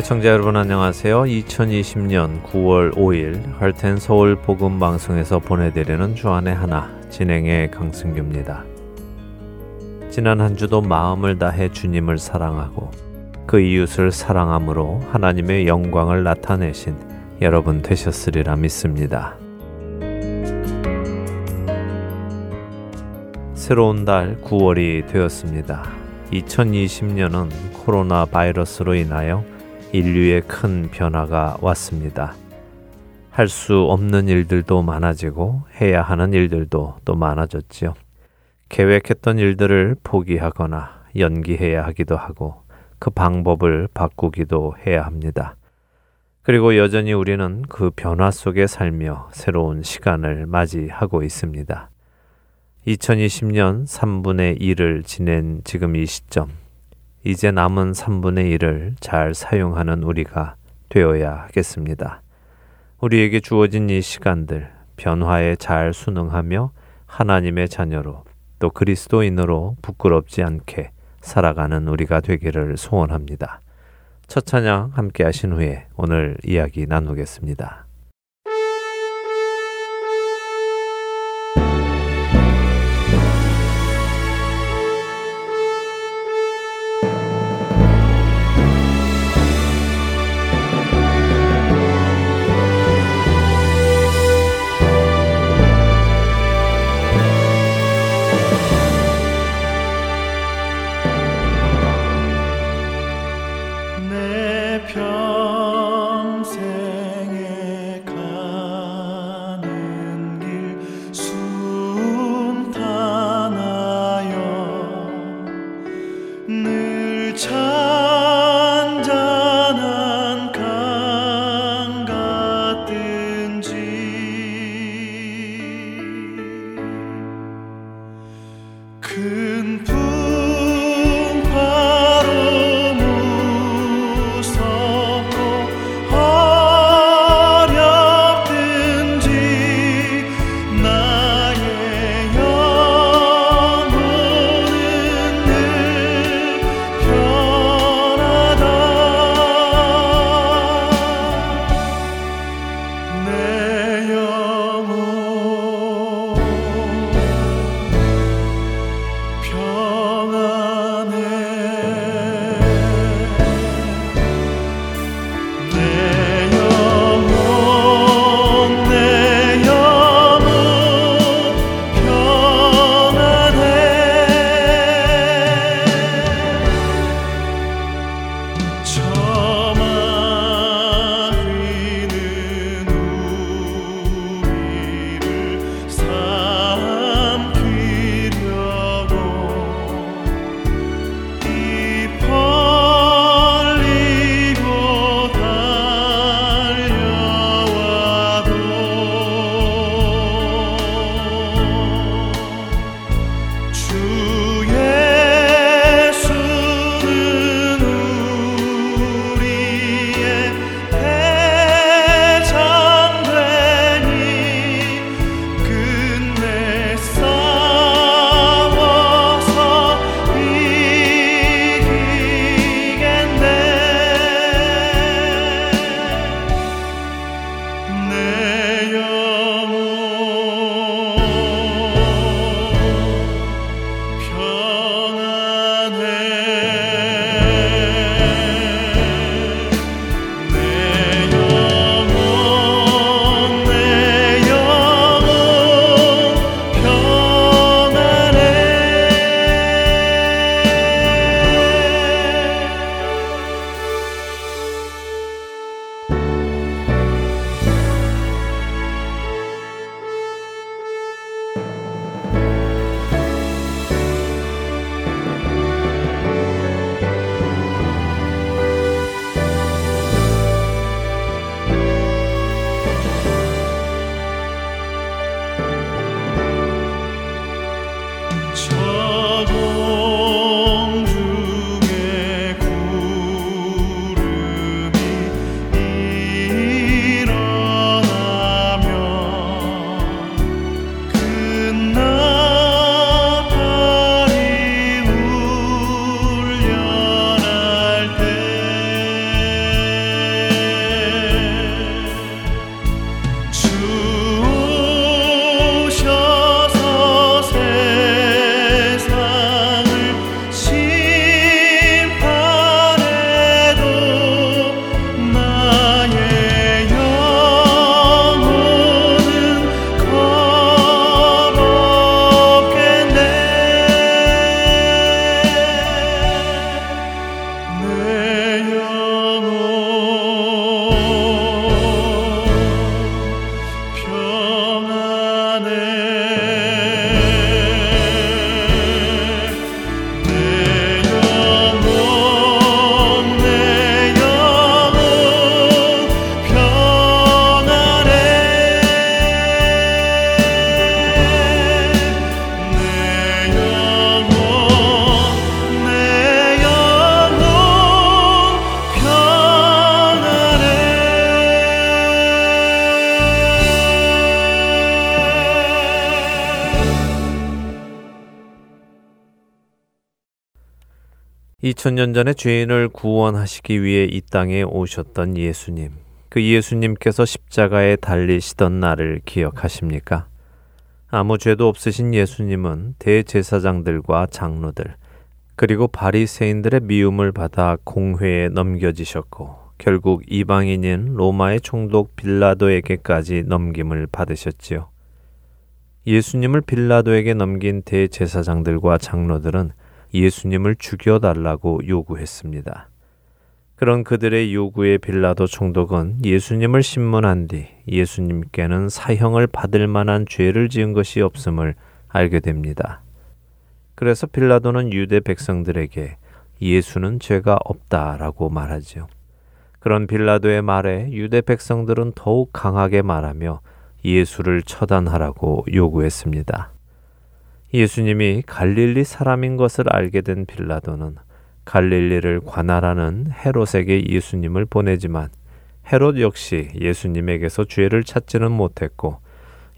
애청자 여러분 안녕하세요. 2020년 9월 5일 할텐 서울 복음 방송에서 보내드리는 주안의 하나 진행의 강승규입니다. 지난 한 주도 마음을 다해 주님을 사랑하고 그 이웃을 사랑함으로 하나님의 영광을 나타내신 여러분 되셨으리라 믿습니다. 새로운 달 9월이 되었습니다. 2020년은 코로나 바이러스로 인하여 인류의 큰 변화가 왔습니다. 할 수 없는 일들도 많아지고 해야 하는 일들도 또 많아졌지요. 계획했던 일들을 포기하거나 연기해야 하기도 하고 그 방법을 바꾸기도 해야 합니다. 그리고 여전히 우리는 그 변화 속에 살며 새로운 시간을 맞이하고 있습니다. 2020년 3분의 1을 지낸 지금 이 시점, 이제 남은 3분의 1을 잘 사용하는 우리가 되어야 하겠습니다. 우리에게 주어진 이 시간들 변화에 잘 순응하며 하나님의 자녀로 또 그리스도인으로 부끄럽지 않게 살아가는 우리가 되기를 소원합니다. 첫 찬양 함께 하신 후에 오늘 이야기 나누겠습니다. 2000년 전에 죄인을 구원하시기 위해 이 땅에 오셨던 예수님. 그 예수님께서 십자가에 달리시던 날을 기억하십니까? 아무 죄도 없으신 예수님은 대제사장들과 장로들 그리고 바리새인들의 미움을 받아 공회에 넘겨지셨고 결국 이방인인 로마의 총독 빌라도에게까지 넘김을 받으셨지요. 예수님을 빌라도에게 넘긴 대제사장들과 장로들은 예수님을 죽여달라고 요구했습니다. 그런 그들의 요구에 빌라도 총독은 예수님을 신문한 뒤 예수님께는 사형을 받을 만한 죄를 지은 것이 없음을 알게 됩니다. 그래서 빌라도는 유대 백성들에게 예수는 죄가 없다라고 말하지요. 그런 빌라도의 말에 유대 백성들은 더욱 강하게 말하며 예수를 처단하라고 요구했습니다. 예수님이 갈릴리 사람인 것을 알게 된 빌라도는 갈릴리를 관할하는 헤롯에게 예수님을 보내지만 헤롯 역시 예수님에게서 죄를 찾지는 못했고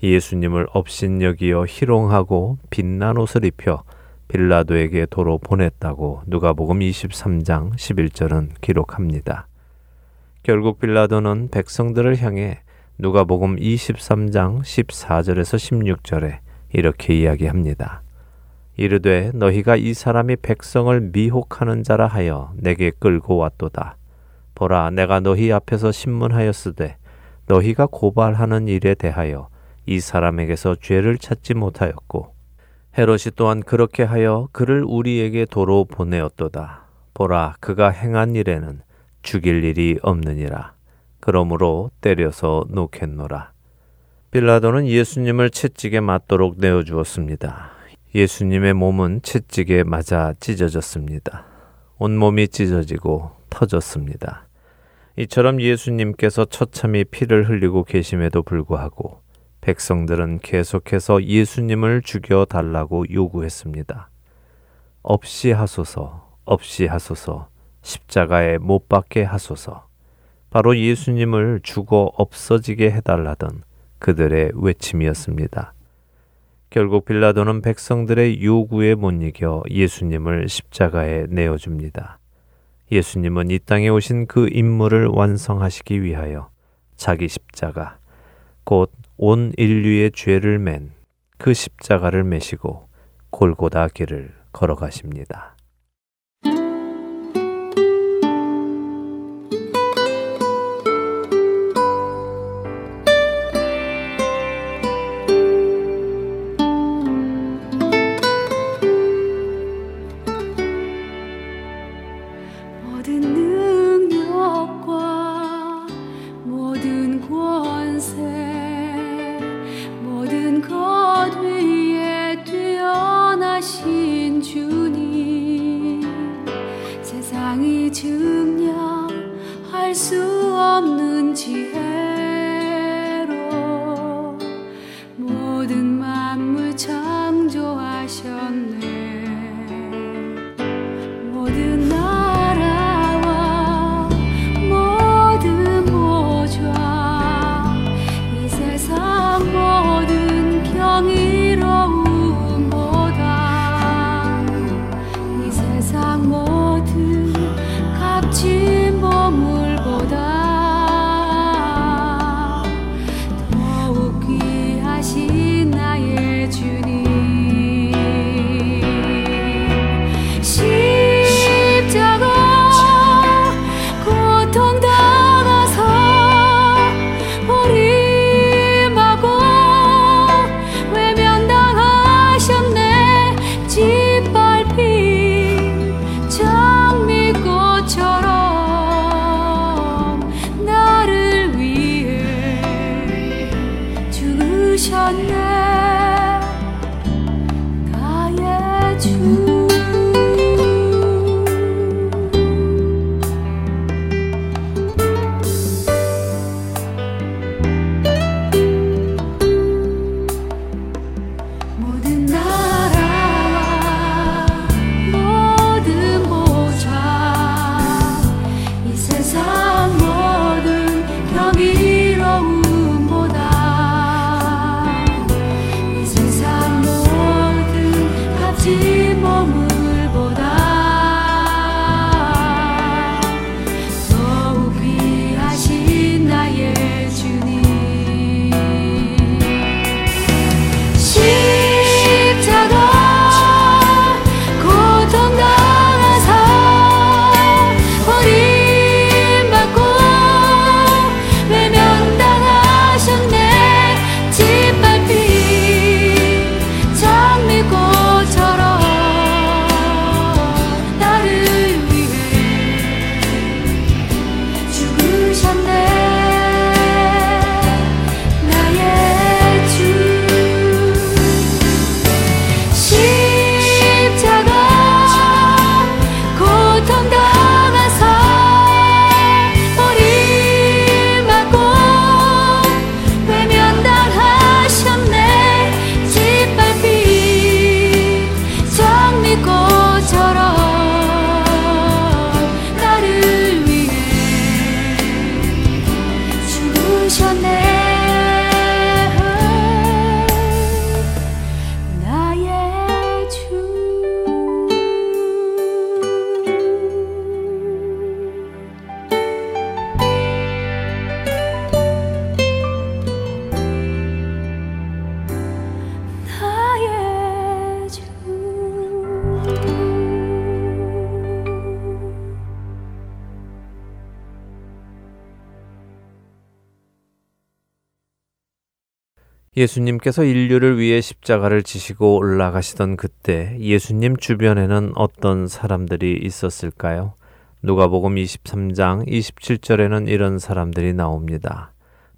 예수님을 업신여기어 희롱하고 빛난 옷을 입혀 빌라도에게 도로 보냈다고 누가복음 23장 11절은 기록합니다. 결국 빌라도는 백성들을 향해 누가복음 23장 14절에서 16절에 이렇게 이야기합니다. 이르되 너희가 이 사람이 백성을 미혹하는 자라 하여 내게 끌고 왔도다. 보라 내가 너희 앞에서 신문하였으되 너희가 고발하는 일에 대하여 이 사람에게서 죄를 찾지 못하였고 헤롯이 또한 그렇게 하여 그를 우리에게 도로 보내었도다. 보라 그가 행한 일에는 죽일 일이 없느니라. 그러므로 때려서 놓겠노라. 빌라도는 예수님을 채찍에 맞도록 내어주었습니다. 예수님의 몸은 채찍에 맞아 찢어졌습니다. 온몸이 찢어지고 터졌습니다. 이처럼 예수님께서 처참히 피를 흘리고 계심에도 불구하고 백성들은 계속해서 예수님을 죽여 달라고 요구했습니다. 없이 하소서, 없이 하소서, 십자가에 못 박게 하소서. 바로 예수님을 죽어 없어지게 해달라던 그들의 외침이었습니다. 결국 빌라도는 백성들의 요구에 못 이겨 예수님을 십자가에 내어줍니다. 예수님은 이 땅에 오신 그 임무를 완성하시기 위하여 자기 십자가, 곧 온 인류의 죄를 맨 그 십자가를 메시고 골고다 길을 걸어가십니다. 去安 예수님께서 인류를 위해 십자가를 지시고 올라가시던 그때 예수님 주변에는 어떤 사람들이 있었을까요? 누가복음 23장 27절에는 이런 사람들이 나옵니다.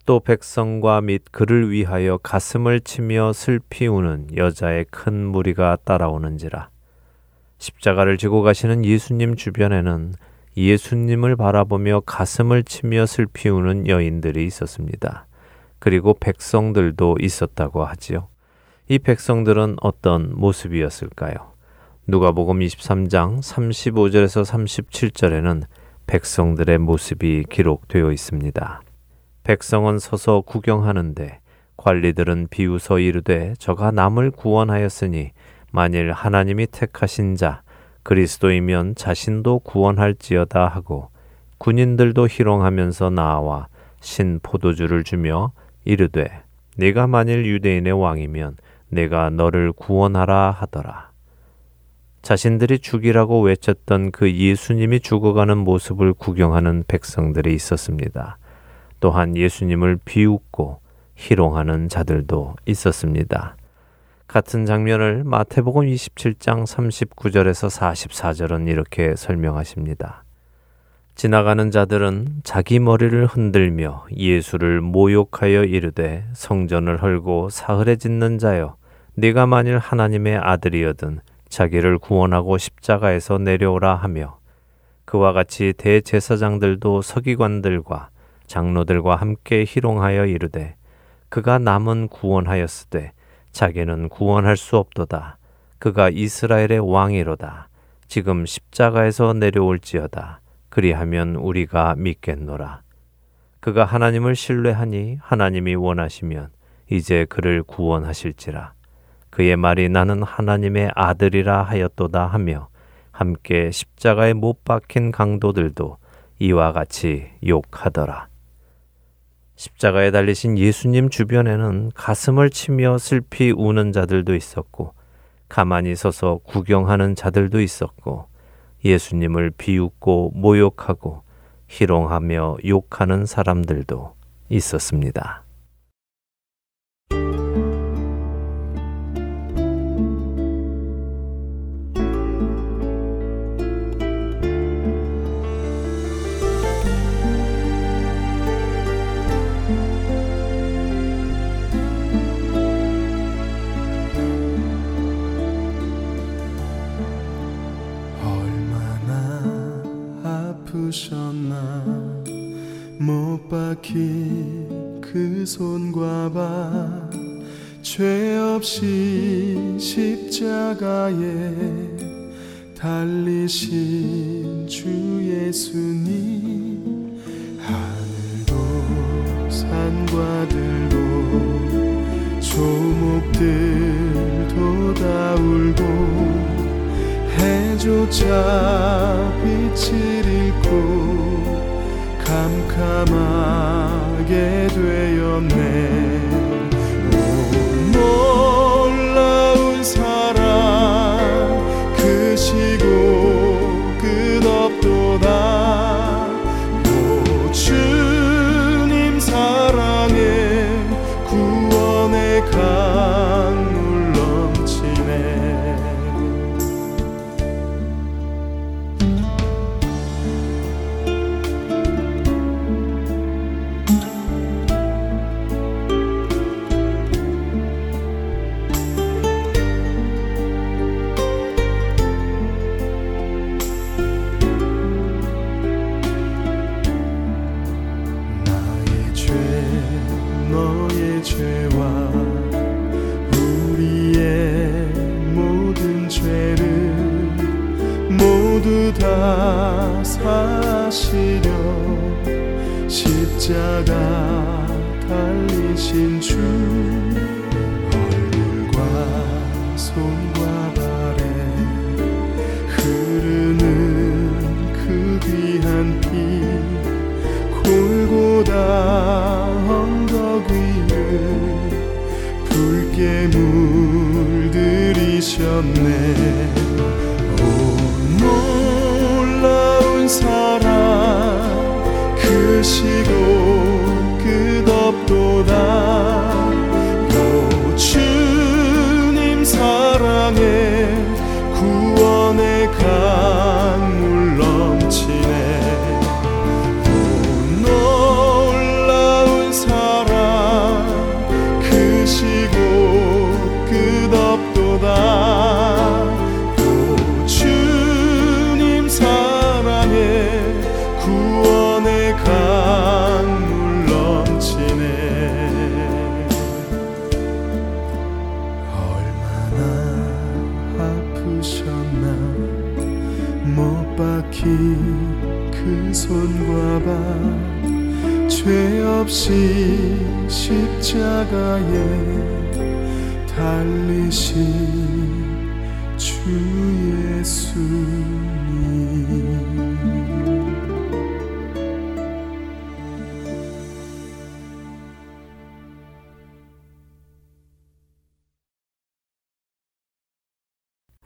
또 백성과 및 그를 위하여 가슴을 치며 슬피 우는 여자의 큰 무리가 따라오는지라. 십자가를 지고 가시는 예수님 주변에는 예수님을 바라보며 가슴을 치며 슬피 우는 여인들이 있었습니다. 그리고 백성들도 있었다고 하지요. 이 백성들은 어떤 모습이었을까요? 누가복음 23장 35절에서 37절에는 백성들의 모습이 기록되어 있습니다. 백성은 서서 구경하는데 관리들은 비웃어 이르되 저가 남을 구원하였으니 만일 하나님이 택하신 자 그리스도이면 자신도 구원할지어다 하고 군인들도 희롱하면서 나와 신 포도주를 주며 이르되 네가 만일 유대인의 왕이면 내가 너를 구원하라 하더라. 자신들이 죽이라고 외쳤던 그 예수님이 죽어가는 모습을 구경하는 백성들이 있었습니다. 또한 예수님을 비웃고 희롱하는 자들도 있었습니다. 같은 장면을 마태복음 27장 39절에서 44절은 이렇게 설명하십니다. 지나가는 자들은 자기 머리를 흔들며 예수를 모욕하여 이르되 성전을 헐고 사흘에 짓는 자여 네가 만일 하나님의 아들이여든 자기를 구원하고 십자가에서 내려오라 하며 그와 같이 대제사장들도 서기관들과 장로들과 함께 희롱하여 이르되 그가 남은 구원하였으되 자기는 구원할 수 없도다. 그가 이스라엘의 왕이로다. 지금 십자가에서 내려올지어다 그리하면 우리가 믿겠노라. 그가 하나님을 신뢰하니 하나님이 원하시면 이제 그를 구원하실지라. 그의 말이 나는 하나님의 아들이라 하였도다 하며 함께 십자가에 못 박힌 강도들도 이와 같이 욕하더라. 십자가에 달리신 예수님 주변에는 가슴을 치며 슬피 우는 자들도 있었고, 가만히 서서 구경하는 자들도 있었고, 예수님을 비웃고 모욕하고 희롱하며 욕하는 사람들도 있었습니다. 못 박힌 그 손과 발죄 없이 십자가에 달리신 주 예수님 하늘도 산과 들도 조목들도 다 울고 해조차 빛을 잃고 캄캄하게 되었네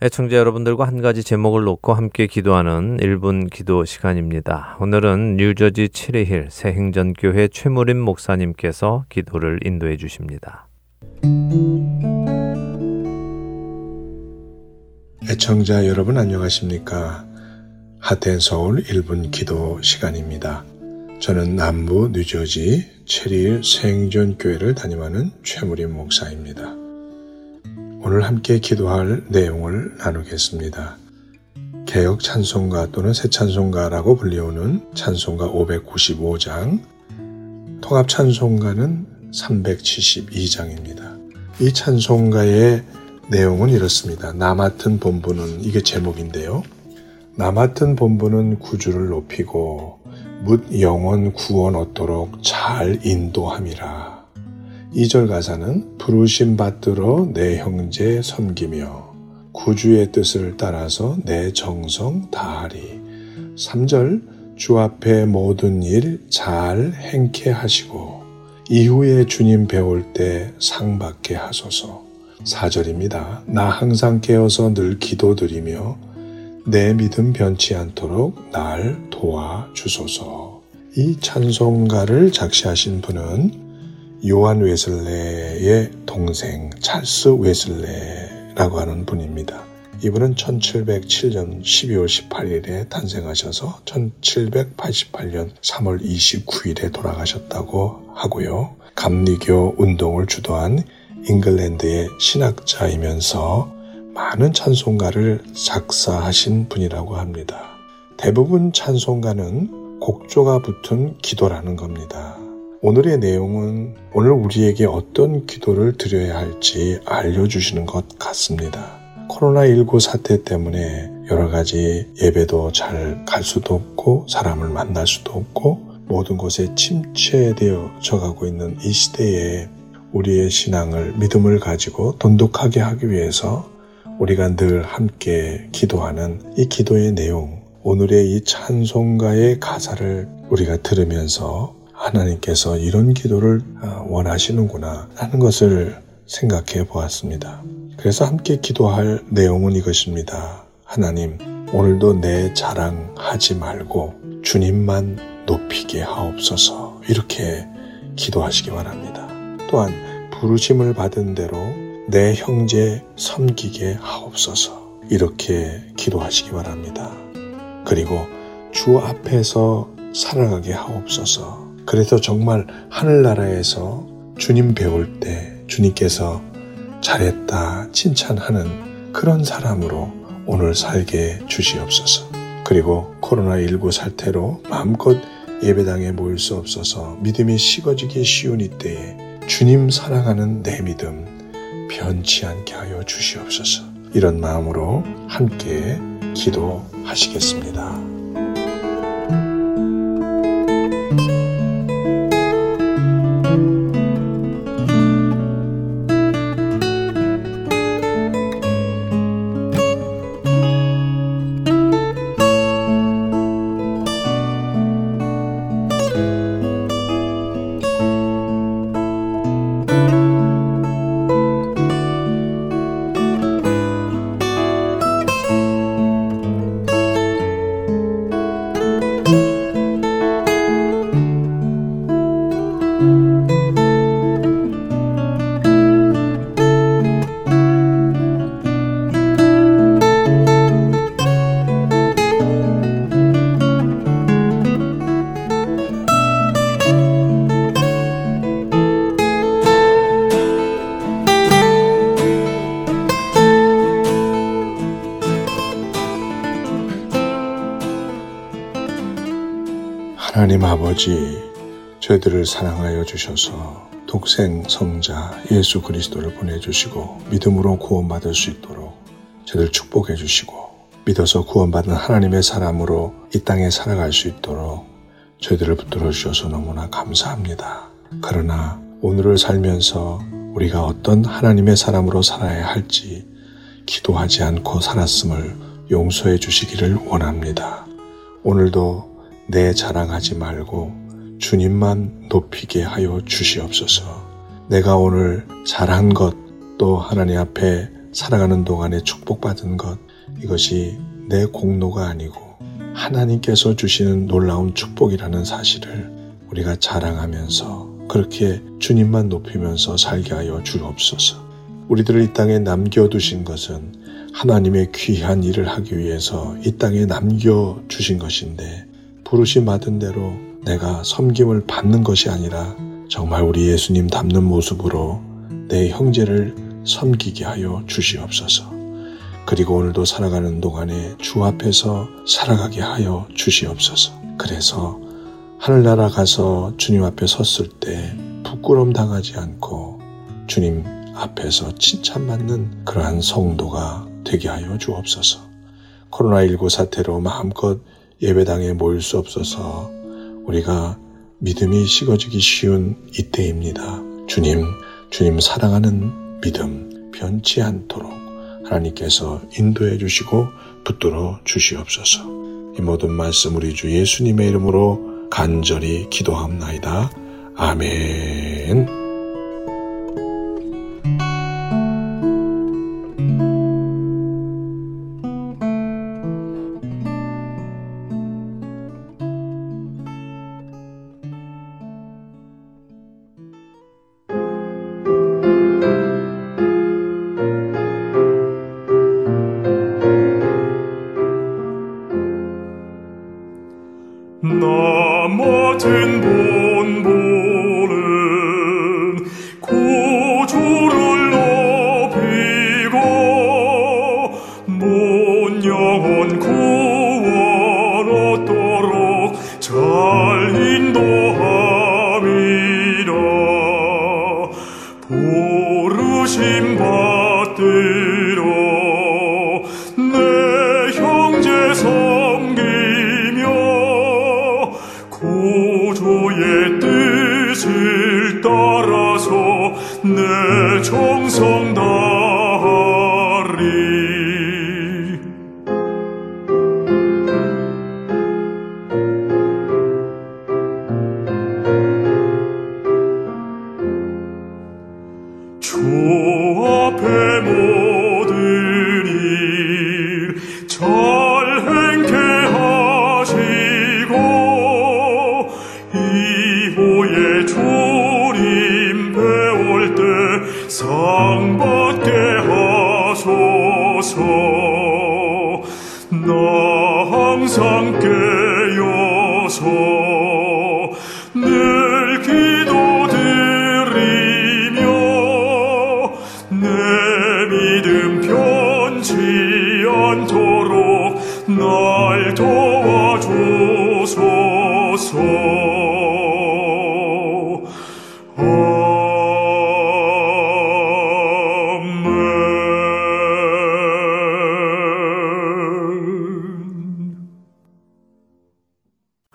애청자 여러분들과 한 가지 제목을 놓고 함께 기도하는 1분 기도 시간입니다. 오늘은 뉴저지 7회힐 새행전교회 최무림 목사님께서 기도를 인도해 주십니다. 애청자 여러분 안녕하십니까? 하텐 서울 1분 기도 시간입니다. 저는 남부 뉴저지 7일 새행전교회를 담임하는 최무림 목사입니다. 오늘 함께 기도할 내용을 나누겠습니다. 개혁 찬송가 또는 새 찬송가라고 불리우는 찬송가 595장, 통합 찬송가는 372장입니다. 이 찬송가의 내용은 이렇습니다. 나 맡은 본부는 이게 제목인데요. 나 맡은 본부는 구주를 높이고 묻 영원 구원 얻도록 잘 인도함이라. 2절 가사는 부르심 받들어 내 형제 섬기며 구주의 뜻을 따라서 내 정성 다하리. 3절 주 앞에 모든 일 잘 행케 하시고 이후에 주님 배울 때 상 받게 하소서. 4절입니다. 나 항상 깨어서 늘 기도드리며 내 믿음 변치 않도록 날 도와 주소서. 이 찬송가를 작시하신 분은 요한 웨슬레의 동생 찰스 웨슬레라고 하는 분입니다. 이분은 1707년 12월 18일에 탄생하셔서 1788년 3월 29일에 돌아가셨다고 하고요. 감리교 운동을 주도한 잉글랜드의 신학자이면서 많은 찬송가를 작사하신 분이라고 합니다. 대부분 찬송가는 곡조가 붙은 기도라는 겁니다. 오늘의 내용은 오늘 우리에게 어떤 기도를 드려야 할지 알려주시는 것 같습니다. 코로나19 사태 때문에 여러 가지 예배도 잘 갈 수도 없고 사람을 만날 수도 없고 모든 곳에 침체되어 져 가고 있는 이 시대에 우리의 신앙을 믿음을 가지고 돈독하게 하기 위해서 우리가 늘 함께 기도하는 이 기도의 내용, 오늘의 이 찬송가의 가사를 우리가 들으면서 하나님께서 이런 기도를 아, 원하시는구나 하는 것을 생각해 보았습니다. 그래서 함께 기도할 내용은 이것입니다. 하나님, 오늘도 내 자랑하지 말고 주님만 높이게 하옵소서. 이렇게 기도하시기 바랍니다. 또한 부르심을 받은 대로 내 형제 섬기게 하옵소서. 이렇게 기도하시기 바랍니다. 그리고 주 앞에서 살아가게 하옵소서. 그래서 정말 하늘나라에서 주님 배울 때 주님께서 잘했다 칭찬하는 그런 사람으로 오늘 살게 주시옵소서. 그리고 코로나19 사태로 마음껏 예배당에 모일 수 없어서 믿음이 식어지기 쉬운 이때에 주님 사랑하는 내 믿음 변치 않게 하여 주시옵소서. 이런 마음으로 함께 기도하시겠습니다. 아버지, 저희들을 사랑하여 주셔서 독생 성자 예수 그리스도를 보내주시고 믿음으로 구원받을 수 있도록 저희들 축복해 주시고 믿어서 구원받은 하나님의 사람으로 이 땅에 살아갈 수 있도록 저희들을 붙들어 주셔서 너무나 감사합니다. 그러나 오늘을 살면서 우리가 어떤 하나님의 사람으로 살아야 할지 기도하지 않고 살았음을 용서해 주시기를 원합니다. 오늘도 내 자랑하지 말고 주님만 높이게 하여 주시옵소서. 내가 오늘 잘한 것, 또 하나님 앞에 살아가는 동안에 축복받은 것, 이것이 내 공로가 아니고 하나님께서 주시는 놀라운 축복이라는 사실을 우리가 자랑하면서 그렇게 주님만 높이면서 살게 하여 주옵소서. 우리들을 이 땅에 남겨두신 것은 하나님의 귀한 일을 하기 위해서 이 땅에 남겨주신 것인데 부르심 받은 대로 내가 섬김을 받는 것이 아니라 정말 우리 예수님 닮는 모습으로 내 형제를 섬기게 하여 주시옵소서. 그리고 오늘도 살아가는 동안에 주 앞에서 살아가게 하여 주시옵소서. 그래서 하늘나라 가서 주님 앞에 섰을 때 부끄럼 당하지 않고 주님 앞에서 칭찬받는 그러한 성도가 되게 하여 주옵소서. 코로나19 사태로 마음껏 예배당에 모일 수 없어서 우리가 믿음이 식어지기 쉬운 이때입니다. 주님, 주님 사랑하는 믿음 변치 않도록 하나님께서 인도해 주시고 붙들어 주시옵소서. 이 모든 말씀 우리 주 예수님의 이름으로 간절히 기도합나이다. 아멘. Oh.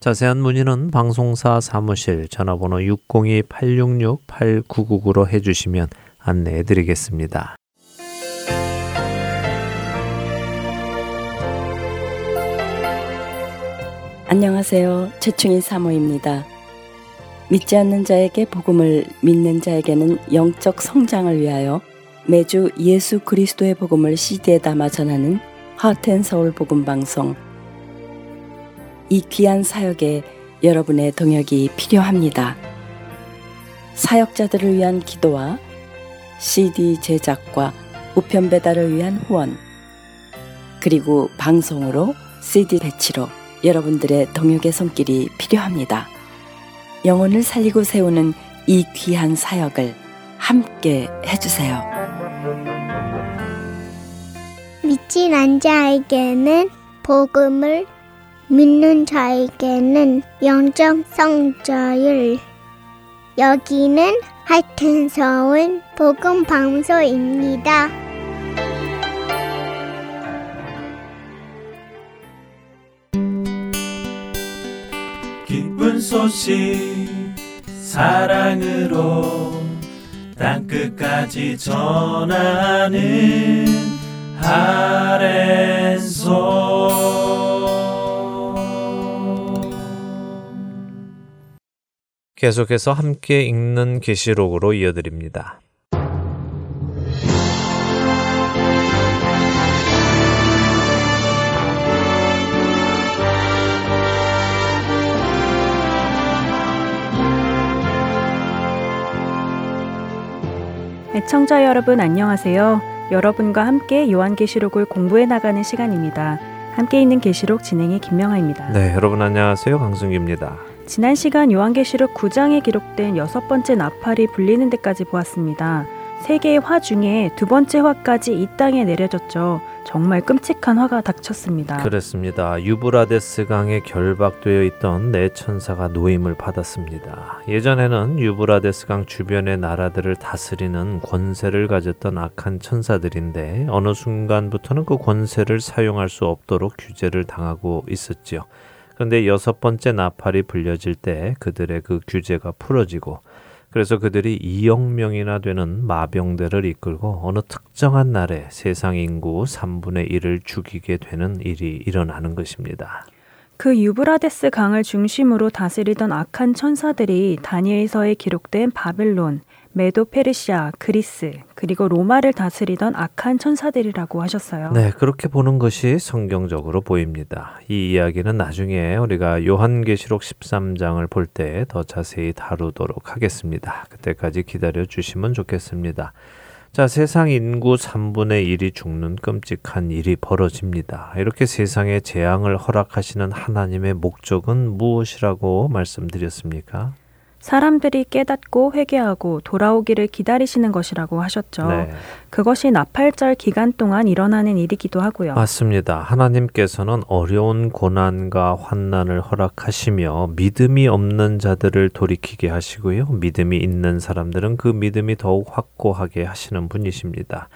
자세한 문의는 방송사 사무실 전화번호 602-866-8999로 해주시면 안내해 드리겠습니다. 안녕하세요. 최충인 사모입니다. 믿지 않는 자에게 복음을 믿는 자에게는 영적 성장을 위하여 매주 예수 그리스도의 복음을 CD에 담아 전하는 하텐서울 복음 방송 이 귀한 사역에 여러분의 동역이 필요합니다. 사역자들을 위한 기도와 CD 제작과 우편 배달을 위한 후원, 그리고 방송으로 CD 배치로 여러분들의 동역의 손길이 필요합니다. 영혼을 살리고 세우는 이 귀한 사역을 함께 해주세요. 믿진 않은 자에게는 복음을 믿는 자에게는 영적 성자율 여기는 하여튼 서울 복음 방송입니다. 기쁜 소식 사랑으로 땅 끝까지 전하는 아랜소 계속해서 함께 읽는 계시록으로 이어드립니다. 애청자 여러분 안녕하세요. 여러분과 함께 요한계시록을 공부해 나가는 시간입니다. 함께 있는 계시록 진행의 김명아입니다. 네, 여러분 안녕하세요. 강승규입니다. 지난 시간 요한계시록 9장에 기록된 여섯 번째 나팔이 불리는 데까지 보았습니다. 세 개의 화 중에 두 번째 화까지 이 땅에 내려졌죠. 정말 끔찍한 화가 닥쳤습니다. 그렇습니다. 유브라데스 강에 결박되어 있던 네 천사가 노임을 받았습니다. 예전에는 유브라데스 강 주변의 나라들을 다스리는 권세를 가졌던 악한 천사들인데 어느 순간부터는 그 권세를 사용할 수 없도록 규제를 당하고 있었지요. 그런데 여섯 번째 나팔이 불려질 때 그들의 그 규제가 풀어지고 그래서 그들이 2억 명이나 되는 마병대를 이끌고 어느 특정한 날에 세상 인구 3분의 1을 죽이게 되는 일이 일어나는 것입니다. 그 유브라데스 강을 중심으로 다스리던 악한 천사들이 다니엘서에 기록된 바벨론, 메도 페르시아, 그리스, 그리고 로마를 다스리던 악한 천사들이라고 하셨어요. 네, 그렇게 보는 것이 성경적으로 보입니다. 이 이야기는 나중에 우리가 요한계시록 13장을 볼 때 더 자세히 다루도록 하겠습니다. 그때까지 기다려 주시면 좋겠습니다. 자, 세상 인구 3분의 1이 죽는 끔찍한 일이 벌어집니다. 이렇게 세상에 재앙을 허락하시는 하나님의 목적은 무엇이라고 말씀드렸습니까? 사람들이 깨닫고 회개하고 돌아오기를 기다리시는 것이라고 하셨죠. 네. 그것이 나팔절 기간 동안 일어나는 일이기도 하고요. 맞습니다. 하나님께서는 어려운 고난과 환난을 허락하시며 믿음이 없는 자들을 돌이키게 하시고요. 믿음이 있는 사람들은 그 믿음이 더욱 확고하게 하시는 분이십니다.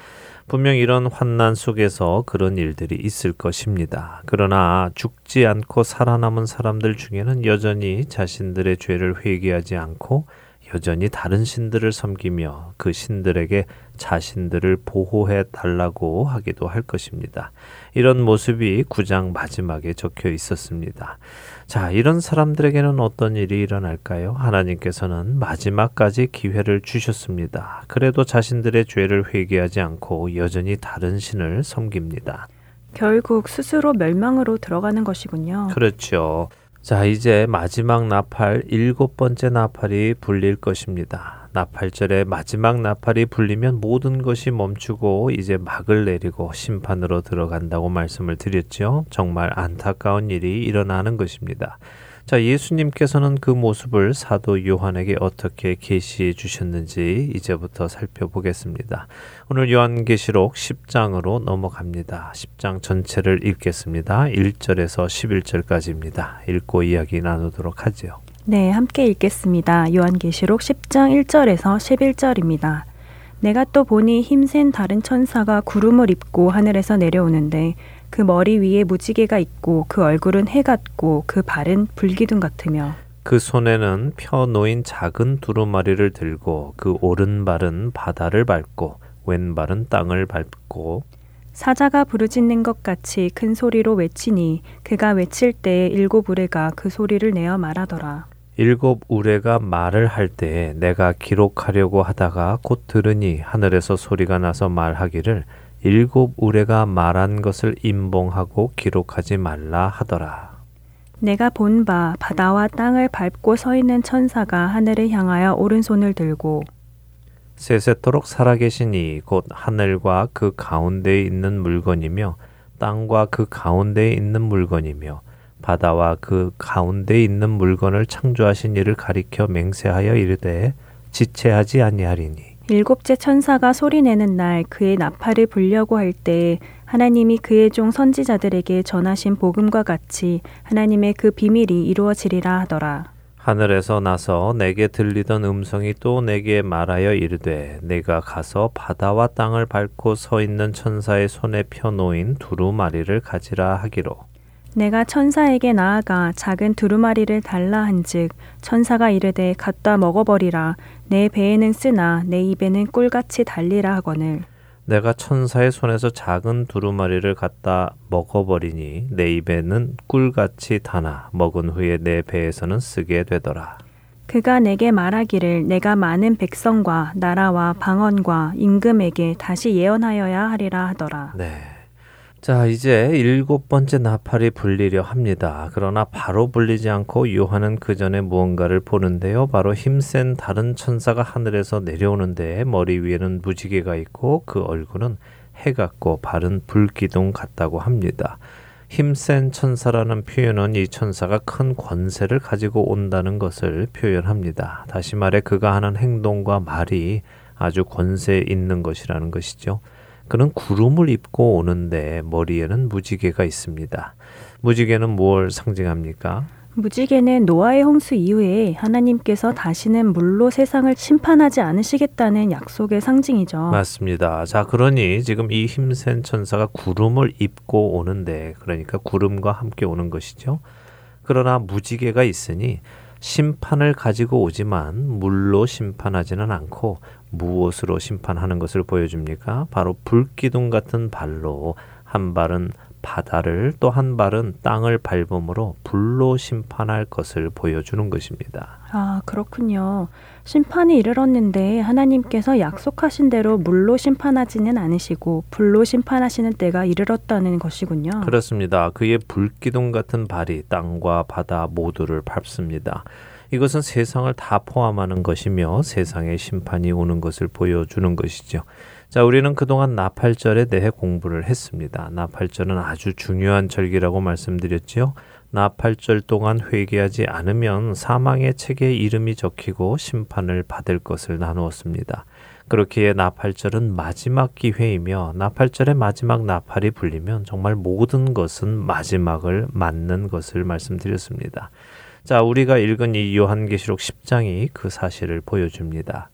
분명 이런 환난 속에서 그런 일들이 있을 것입니다. 그러나 죽지 않고 살아남은 사람들 중에는 여전히 자신들의 죄를 회개하지 않고 여전히 다른 신들을 섬기며 그 신들에게 자신들을 보호해 달라고 하기도 할 것입니다. 이런 모습이 구장 마지막에 적혀 있었습니다. 자, 이런 사람들에게는 어떤 일이 일어날까요? 하나님께서는 마지막까지 기회를 주셨습니다. 그래도 자신들의 죄를 회개하지 않고 여전히 다른 신을 섬깁니다. 결국 스스로 멸망으로 들어가는 것이군요. 그렇죠. 자, 이제 마지막 나팔, 일곱 번째 나팔이 불릴 것입니다. 나팔절에 마지막 나팔이 불리면 모든 것이 멈추고 이제 막을 내리고 심판으로 들어간다고 말씀을 드렸죠. 정말 안타까운 일이 일어나는 것입니다. 자, 예수님께서는 그 모습을 사도 요한에게 어떻게 계시해 주셨는지 이제부터 살펴보겠습니다. 오늘 요한계시록 10장으로 넘어갑니다. 10장 전체를 읽겠습니다. 1절에서 11절까지입니다. 읽고 이야기 나누도록 하지요. 네, 함께 읽겠습니다. 요한계시록 10장 1절에서 11절입니다. 내가 또 보니 힘센 다른 천사가 구름을 입고 하늘에서 내려오는데 그 머리 위에 무지개가 있고 그 얼굴은 해 같고 그 발은 불기둥 같으며 그 손에는 펴 놓인 작은 두루마리를 들고 그 오른발은 바다를 밟고 왼발은 땅을 밟고 사자가 부르짖는 것 같이 큰 소리로 외치니 그가 외칠 때에 일곱 우레가 그 소리를 내어 말하더라. 일곱 우레가 말을 할 때에 내가 기록하려고 하다가 곧 들으니 하늘에서 소리가 나서 말하기를 일곱 우레가 말한 것을 임봉하고 기록하지 말라 하더라. 내가 본 바 바다와 땅을 밟고 서 있는 천사가 하늘을 향하여 오른손을 들고 세세토록 살아계시니 곧 하늘과 그 가운데에 있는 물건이며 땅과 그 가운데에 있는 물건이며 바다와 그 가운데에 있는 물건을 창조하신 이를 가리켜 맹세하여 이르되 지체하지 아니하리니 일곱째 천사가 소리내는 날 그의 나팔을 불려고 할때 하나님이 그의 종 선지자들에게 전하신 복음과 같이 하나님의 그 비밀이 이루어지리라 하더라. 하늘에서 나서 내게 들리던 음성이 또 내게 말하여 이르되 내가 가서 바다와 땅을 밟고 서 있는 천사의 손에 펴 놓인 두루마리를 가지라 하기로 내가 천사에게 나아가 작은 두루마리를 달라 한즉 천사가 이르되 갖다 먹어버리라 내 배에는 쓰나 내 입에는 꿀같이 달리라 하거늘 내가 천사의 손에서 작은 두루마리를 갖다 먹어버리니 내 입에는 꿀같이 다나 먹은 후에 내 배에서는 쓰게 되더라. 그가 내게 말하기를 내가 많은 백성과 나라와 방언과 임금에게 다시 예언하여야 하리라 하더라. 네. 자, 이제 일곱 번째 나팔이 불리려 합니다. 그러나 바로 불리지 않고 요한은 그 전에 무언가를 보는데요. 바로 힘센 다른 천사가 하늘에서 내려오는데 머리 위에는 무지개가 있고 그 얼굴은 해 같고 발은 불기둥 같다고 합니다. 힘센 천사라는 표현은 이 천사가 큰 권세를 가지고 온다는 것을 표현합니다. 다시 말해 그가 하는 행동과 말이 아주 권세 있는 것이라는 것이죠. 그는 구름을 입고 오는데 머리에는 무지개가 있습니다. 무지개는 무엇을 상징합니까? 무지개는 노아의 홍수 이후에 하나님께서 다시는 물로 세상을 심판하지 않으시겠다는 약속의 상징이죠. 맞습니다. 자, 그러니 지금 이 힘센 천사가 구름을 입고 오는데 그러니까 구름과 함께 오는 것이죠. 그러나 무지개가 있으니 심판을 가지고 오지만 물로 심판하지는 않고 무엇으로 심판하는 것을 보여줍니까? 바로 불기둥 같은 발로 한 발은 바다를 또 한 발은 땅을 밟음으로 불로 심판할 것을 보여주는 것입니다. 아, 그렇군요. 심판이 이르렀는데 하나님께서 약속하신 대로 물로 심판하지는 않으시고 불로 심판하시는 때가 이르렀다는 것이군요. 그렇습니다. 그의 불기둥 같은 발이 땅과 바다 모두를 밟습니다. 이것은 세상을 다 포함하는 것이며 세상의 심판이 오는 것을 보여주는 것이죠. 자, 우리는 그동안 나팔절에 대해 공부를 했습니다. 나팔절은 아주 중요한 절기라고 말씀드렸지요. 나팔절 동안 회개하지 않으면 사망의 책에 이름이 적히고 심판을 받을 것을 나누었습니다. 그렇기에 나팔절은 마지막 기회이며 나팔절의 마지막 나팔이 불리면 정말 모든 것은 마지막을 맞는 것을 말씀드렸습니다. 자, 우리가 읽은 이 요한계시록 10장이 그 사실을 보여줍니다.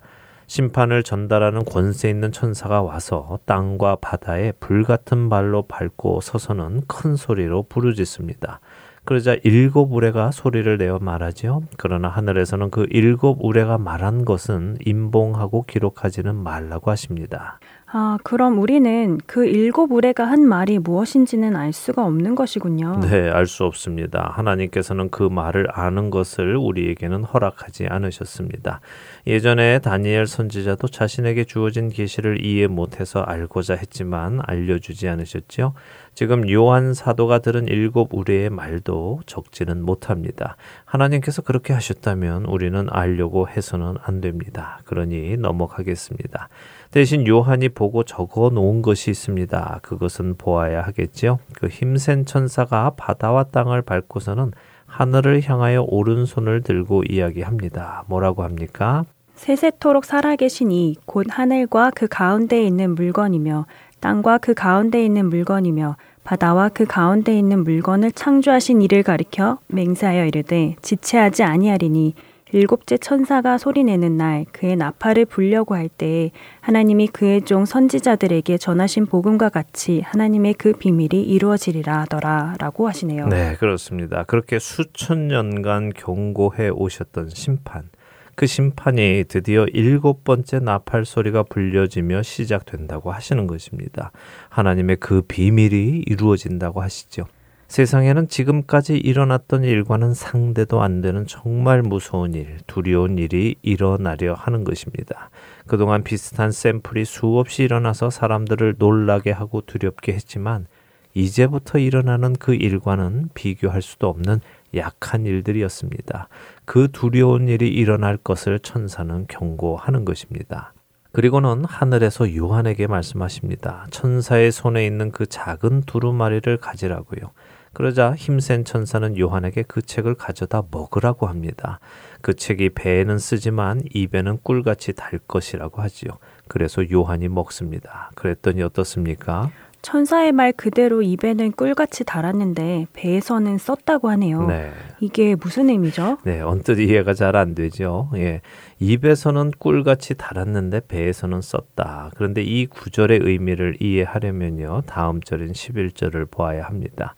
심판을 전달하는 권세 있는 천사가 와서 땅과 바다에 불같은 발로 밟고 서서는 큰 소리로 부르짖습니다. 그러자 일곱 우레가 소리를 내어 말하지요. 그러나 하늘에서는 그 일곱 우레가 말한 것은 임봉하고 기록하지는 말라고 하십니다. 아, 그럼 우리는 그 일곱 우레가 한 말이 무엇인지는 알 수가 없는 것이군요. 네, 알 수 없습니다. 하나님께서는 그 말을 아는 것을 우리에게는 허락하지 않으셨습니다. 예전에 다니엘 선지자도 자신에게 주어진 계시를 이해 못해서 알고자 했지만 알려주지 않으셨지요. 지금 요한 사도가 들은 일곱 우레의 말도 적지는 못합니다. 하나님께서 그렇게 하셨다면 우리는 알려고 해서는 안 됩니다. 그러니 넘어가겠습니다. 대신 요한이 보고 적어 놓은 것이 있습니다. 그것은 보아야 하겠지요. 그 힘센 천사가 바다와 땅을 밟고서는 하늘을 향하여 오른손을 들고 이야기합니다. 뭐라고 합니까? 세세토록 살아계신 이 곧 하늘과 그 가운데에 있는 물건이며 땅과 그 가운데에 있는 물건이며 바다와 그 가운데 있는 물건을 창조하신 이를 가리켜 맹세하여 이르되 지체하지 아니하리니 일곱째 천사가 소리내는 날 그의 나팔을 불려고 할 때에 하나님이 그의 종 선지자들에게 전하신 복음과 같이 하나님의 그 비밀이 이루어지리라 하더라라고 하시네요. 네, 그렇습니다. 그렇게 수천 년간 경고해 오셨던 심판 그 심판이 드디어 일곱 번째 나팔 소리가 불려지며 시작된다고 하시는 것입니다. 하나님의 그 비밀이 이루어진다고 하시죠. 세상에는 지금까지 일어났던 일과는 상대도 안 되는 정말 무서운 일, 두려운 일이 일어나려 하는 것입니다. 그동안 비슷한 샘플이 수없이 일어나서 사람들을 놀라게 하고 두렵게 했지만 이제부터 일어나는 그 일과는 비교할 수도 없는 약한 일들이었습니다. 그 두려운 일이 일어날 것을 천사는 경고하는 것입니다. 그리고는 하늘에서 요한에게 말씀하십니다. 천사의 손에 있는 그 작은 두루마리를 가지라고요. 그러자 힘센 천사는 요한에게 그 책을 가져다 먹으라고 합니다. 그 책이 배에는 쓰지만 입에는 꿀같이 달 것이라고 하지요. 그래서 요한이 먹습니다. 그랬더니 어떻습니까? 천사의 말 그대로 입에는 꿀같이 달았는데 배에서는 썼다고 하네요. 네. 이게 무슨 의미죠? 네, 언뜻 이해가 잘 안 되죠. 예. 입에서는 꿀같이 달았는데 배에서는 썼다. 그런데 이 구절의 의미를 이해하려면요. 다음 절인 11절을 보아야 합니다.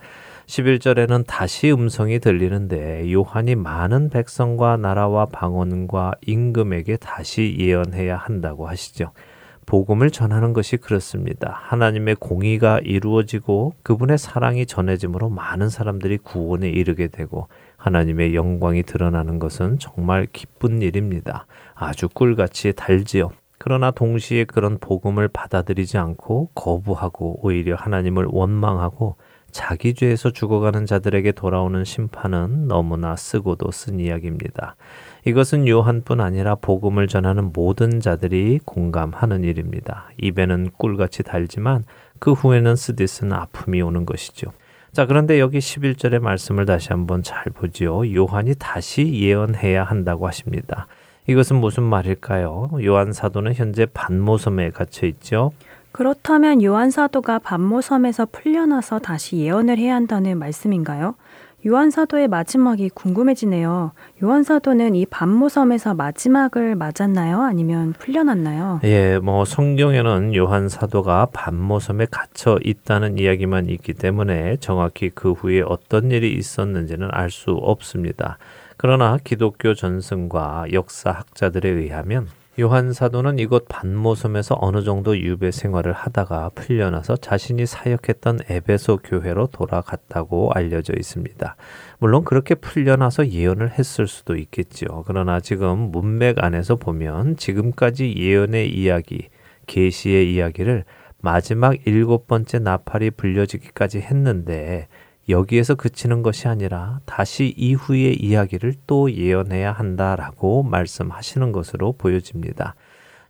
11절에는 다시 음성이 들리는데 요한이 많은 백성과 나라와 방언과 임금에게 다시 예언해야 한다고 하시죠. 복음을 전하는 것이 그렇습니다. 하나님의 공의가 이루어지고 그분의 사랑이 전해짐으로 많은 사람들이 구원에 이르게 되고 하나님의 영광이 드러나는 것은 정말 기쁜 일입니다. 아주 꿀같이 달지요. 그러나 동시에 그런 복음을 받아들이지 않고 거부하고 오히려 하나님을 원망하고 자기 죄에서 죽어가는 자들에게 돌아오는 심판은 너무나 쓰고도 쓴 이야기입니다. 이것은 요한뿐 아니라 복음을 전하는 모든 자들이 공감하는 일입니다. 입에는 꿀같이 달지만 그 후에는 쓰디쓴 아픔이 오는 것이죠. 자, 그런데 여기 11절의 말씀을 다시 한번 잘 보지요. 요한이 다시 예언해야 한다고 하십니다. 이것은 무슨 말일까요? 요한 사도는 현재 반모섬에 갇혀 있죠. 그렇다면 요한 사도가 반모섬에서 풀려나서 다시 예언을 해야 한다는 말씀인가요? 요한 사도의 마지막이 궁금해지네요. 요한 사도는 이 반모섬에서 마지막을 맞았나요? 아니면 풀려났나요? 예, 뭐 성경에는 요한 사도가 반모섬에 갇혀 있다는 이야기만 있기 때문에 정확히 그 후에 어떤 일이 있었는지는 알 수 없습니다. 그러나 기독교 전승과 역사학자들에 의하면 요한 사도는 이곳 반모섬에서 어느 정도 유배 생활을 하다가 풀려나서 자신이 사역했던 에베소 교회로 돌아갔다고 알려져 있습니다. 물론 그렇게 풀려나서 예언을 했을 수도 있겠죠. 그러나 지금 문맥 안에서 보면 지금까지 예언의 이야기, 계시의 이야기를 마지막 일곱 번째 나팔이 불려지기까지 했는데 여기에서 그치는 것이 아니라 다시 이후의 이야기를 또 예언해야 한다라고 말씀하시는 것으로 보여집니다.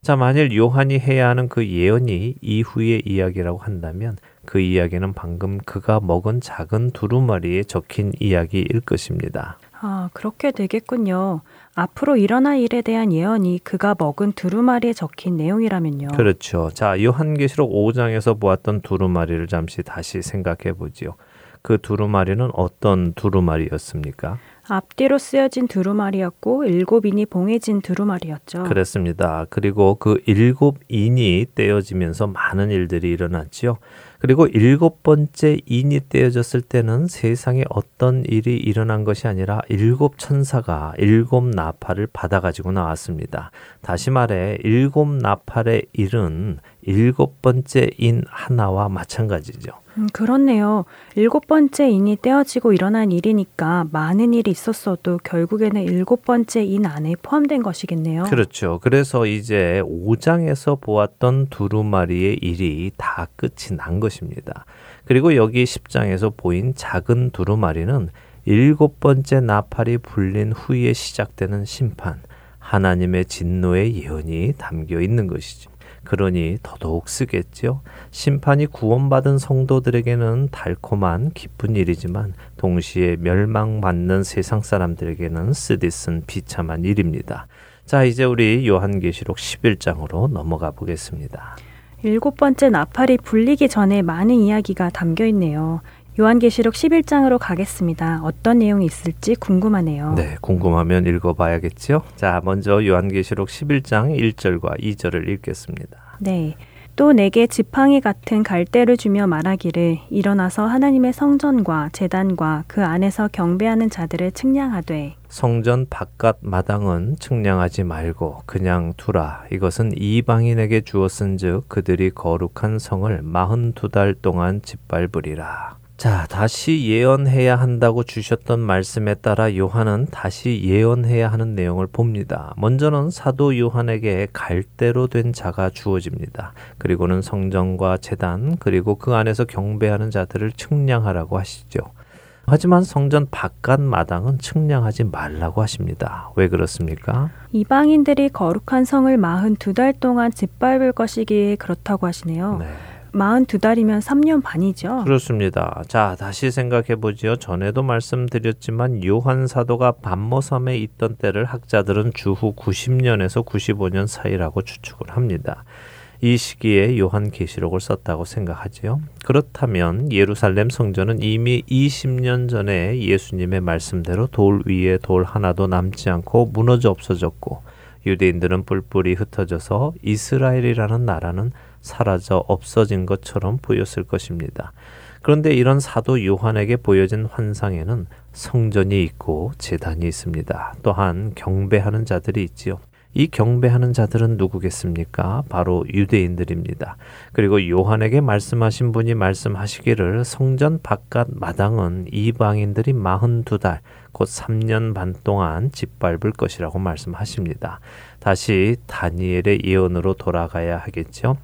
자, 만일 요한이 해야 하는 그 예언이 이후의 이야기라고 한다면 그 이야기는 방금 그가 먹은 작은 두루마리에 적힌 이야기일 것입니다. 아, 그렇게 되겠군요. 앞으로 일어날 일에 대한 예언이 그가 먹은 두루마리에 적힌 내용이라면요. 그렇죠. 자, 요한계시록 5장에서 보았던 두루마리를 잠시 다시 생각해 보지요. 그 두루마리는 어떤 두루마리였습니까? 앞뒤로 쓰여진 두루마리였고 일곱 인이 봉해진 두루마리였죠. 그렇습니다. 그리고 그 일곱 인이 떼어지면서 많은 일들이 일어났지요. 그리고 일곱 번째 인이 떼어졌을 때는 세상에 어떤 일이 일어난 것이 아니라 일곱 천사가 일곱 나팔을 받아 가지고 나왔습니다. 다시 말해 일곱 나팔의 일은 일곱 번째 인 하나와 마찬가지죠. 음, 그렇네요. 일곱 번째 인이 떼어지고 일어난 일이니까 많은 일이 있었어도 결국에는 일곱 번째 인 안에 포함된 것이겠네요. 그렇죠. 그래서 이제 5장에서 보았던 두루마리의 일이 다 끝이 난 것입니다. 그리고 여기 10장에서 보인 작은 두루마리는 일곱 번째 나팔이 불린 후에 시작되는 심판, 하나님의 진노의 예언이 담겨 있는 것이죠. 그러니 더더욱 쓰겠지요. 심판이 구원받은 성도들에게는 달콤한 기쁜 일이지만 동시에 멸망받는 세상 사람들에게는 쓰디쓴 비참한 일입니다. 자, 이제 우리 요한계시록 11장으로 넘어가 보겠습니다. 일곱 번째 나팔이 불리기 전에 많은 이야기가 담겨 있네요. 요한계시록 11장으로 가겠습니다. 어떤 내용이 있을지 궁금하네요. 네, 궁금하면 읽어봐야겠죠. 자, 먼저 요한계시록 11장 1절과 2절을 읽겠습니다. 네. 또 내게 지팡이 같은 갈대를 주며 말하기를 일어나서 하나님의 성전과 재단과 그 안에서 경배하는 자들을 측량하되 성전 바깥 마당은 측량하지 말고 그냥 두라 이것은 이방인에게 주었은즉 그들이 거룩한 성을 마흔 두 달 동안 짓밟으리라 자, 다시 예언해야 한다고 주셨던 말씀에 따라 요한은 다시 예언해야 하는 내용을 봅니다. 먼저는 사도 요한에게 갈대로 된 자가 주어집니다. 그리고는 성전과 재단, 그리고 그 안에서 경배하는 자들을 측량하라고 하시죠. 하지만 성전 바깥 마당은 측량하지 말라고 하십니다. 왜 그렇습니까? 이방인들이 거룩한 성을 마흔 두 달 동안 짓밟을 것이기에 그렇다고 하시네요. 네. 42달이면 3년 반이죠. 그렇습니다. 자, 다시 생각해 보지요. 전에도 말씀드렸지만 요한 사도가 반모섬에 있던 때를 학자들은 주후 90년에서 95년 사이라고 추측을 합니다. 이 시기에 요한 계시록을 썼다고 생각하지요. 그렇다면 예루살렘 성전은 이미 20년 전에 예수님의 말씀대로 돌 위에 돌 하나도 남지 않고 무너져 없어졌고 유대인들은 뿔뿔이 흩어져서 이스라엘이라는 나라는 사라져 없어진 것처럼 보였을 것입니다. 그런데 이런 사도 요한에게 보여진 환상에는 성전이 있고 재단이 있습니다. 또한 경배하는 자들이 있지요. 이 경배하는 자들은 누구겠습니까? 바로 유대인들입니다. 그리고 요한에게 말씀하신 분이 말씀하시기를 성전 바깥 마당은 이방인들이 42달, 곧 3년 반 동안 짓밟을 것이라고 말씀하십니다. 다시 다니엘의 예언으로 돌아가야 하겠죠.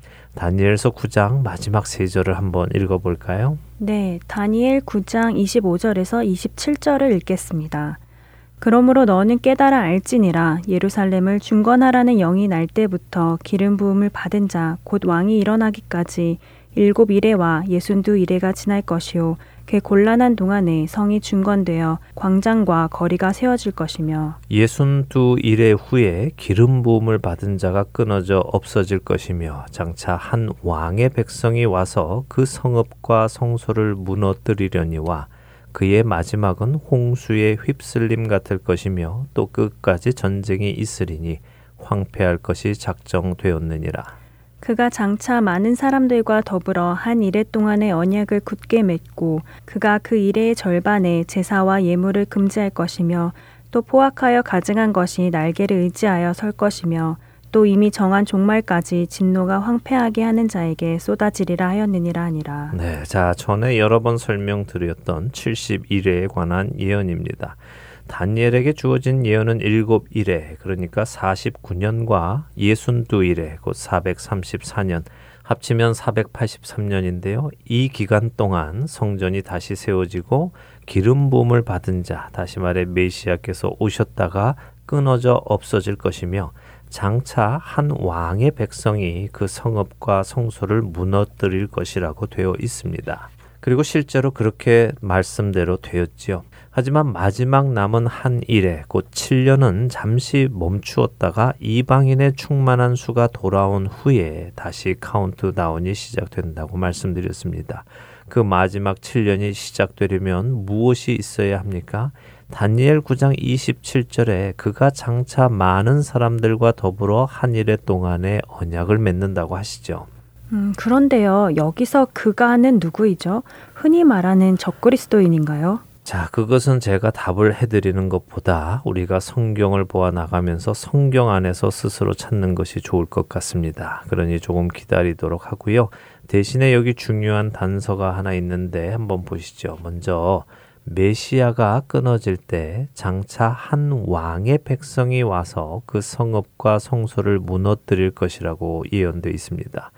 다니엘서 9장 마지막 세 절을 한번 읽어 볼까요? 네, 다니엘 9장 25절에서 27절을 읽겠습니다. 그러므로 너는 깨달아 알지니라 예루살렘을 중건하라는 영이 날 때부터 기름 부음을 받은 자 곧 왕이 일어나기까지 일곱 이래와 예순두 이래가 지날 것이요 그 곤란한 동안에 성이 중건되어 광장과 거리가 세워질 것이며 예순두 이래 후에 기름 부음을 받은 자가 끊어져 없어질 것이며 장차 한 왕의 백성이 와서 그 성읍과 성소를 무너뜨리려니와 그의 마지막은 홍수의 휩쓸림 같을 것이며 또 끝까지 전쟁이 있으리니 황폐할 것이 작정되었느니라. 그가 장차 많은 사람들과 더불어 한 이래 동안의 언약을 굳게 맺고 그가 그 이래의 절반에 제사와 예물을 금지할 것이며 또 포악하여 가증한 것이 날개를 의지하여 설 것이며 또 이미 정한 종말까지 진노가 황폐하게 하는 자에게 쏟아지리라 하였느니라 하니라. 네, 자 전에 여러 번 설명드렸던 71회에 관한 예언입니다. 다니엘에게 주어진 예언은 7일에 그러니까 49년과 62일에 곧 434년 합치면 483년인데요. 이 기간 동안 성전이 다시 세워지고 기름 부음을 받은 자, 다시 말해 메시아께서 오셨다가 끊어져 없어질 것이며 장차 한 왕의 백성이 그 성읍과 성소를 무너뜨릴 것이라고 되어 있습니다. 그리고 실제로 그렇게 말씀대로 되었지요. 하지만 마지막 남은 한 이레 곧 7년은 잠시 멈추었다가 이방인의 충만한 수가 돌아온 후에 다시 카운트다운이 시작된다고 말씀드렸습니다. 그 마지막 7년이 시작되려면 무엇이 있어야 합니까? 다니엘 9장 27절에 그가 장차 많은 사람들과 더불어 한 일의 동안에 언약을 맺는다고 하시죠. 음, 그런데요. 여기서 그가는 누구이죠? 흔히 말하는 적그리스도인인가요? 자, 그것은 제가 답을 해드리는 것보다 우리가 성경을 보아 나가면서 성경 안에서 스스로 찾는 것이 좋을 것 같습니다. 그러니 조금 기다리도록 하고요. 대신에 여기 중요한 단서가 하나 있는데 한번 보시죠. 먼저 메시아가 끊어질 때 장차 한 왕의 백성이 와서 그 성읍과 성소를 무너뜨릴 것이라고 예언되어 있습니다.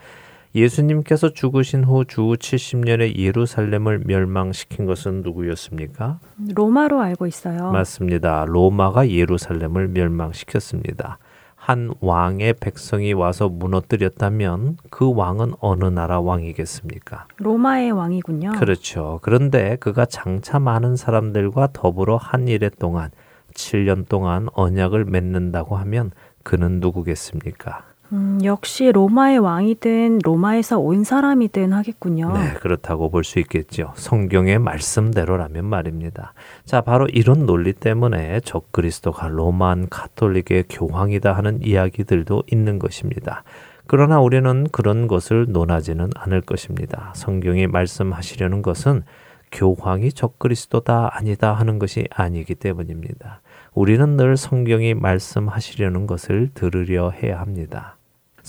예수님께서 죽으신 후 주 70년에 예루살렘을 멸망시킨 것은 누구였습니까? 로마로 알고 있어요. 맞습니다. 로마가 예루살렘을 멸망시켰습니다. 한 왕의 백성이 와서 무너뜨렸다면 그 왕은 어느 나라 왕이겠습니까? 로마의 왕이군요. 그렇죠. 그런데 그가 장차 많은 사람들과 더불어 한 일에 동안 7년 동안 언약을 맺는다고 하면 그는 누구겠습니까? 음, 역시 로마의 왕이든 로마에서 온 사람이든 하겠군요. 네, 그렇다고 볼 수 있겠죠. 성경의 말씀대로라면 말입니다. 자, 바로 이런 논리 때문에 적그리스도가 로만 카톨릭의 교황이다 하는 이야기들도 있는 것입니다. 그러나 우리는 그런 것을 논하지는 않을 것입니다. 성경이 말씀하시려는 것은 교황이 적그리스도다 아니다 하는 것이 아니기 때문입니다. 우리는 늘 성경이 말씀하시려는 것을 들으려 해야 합니다.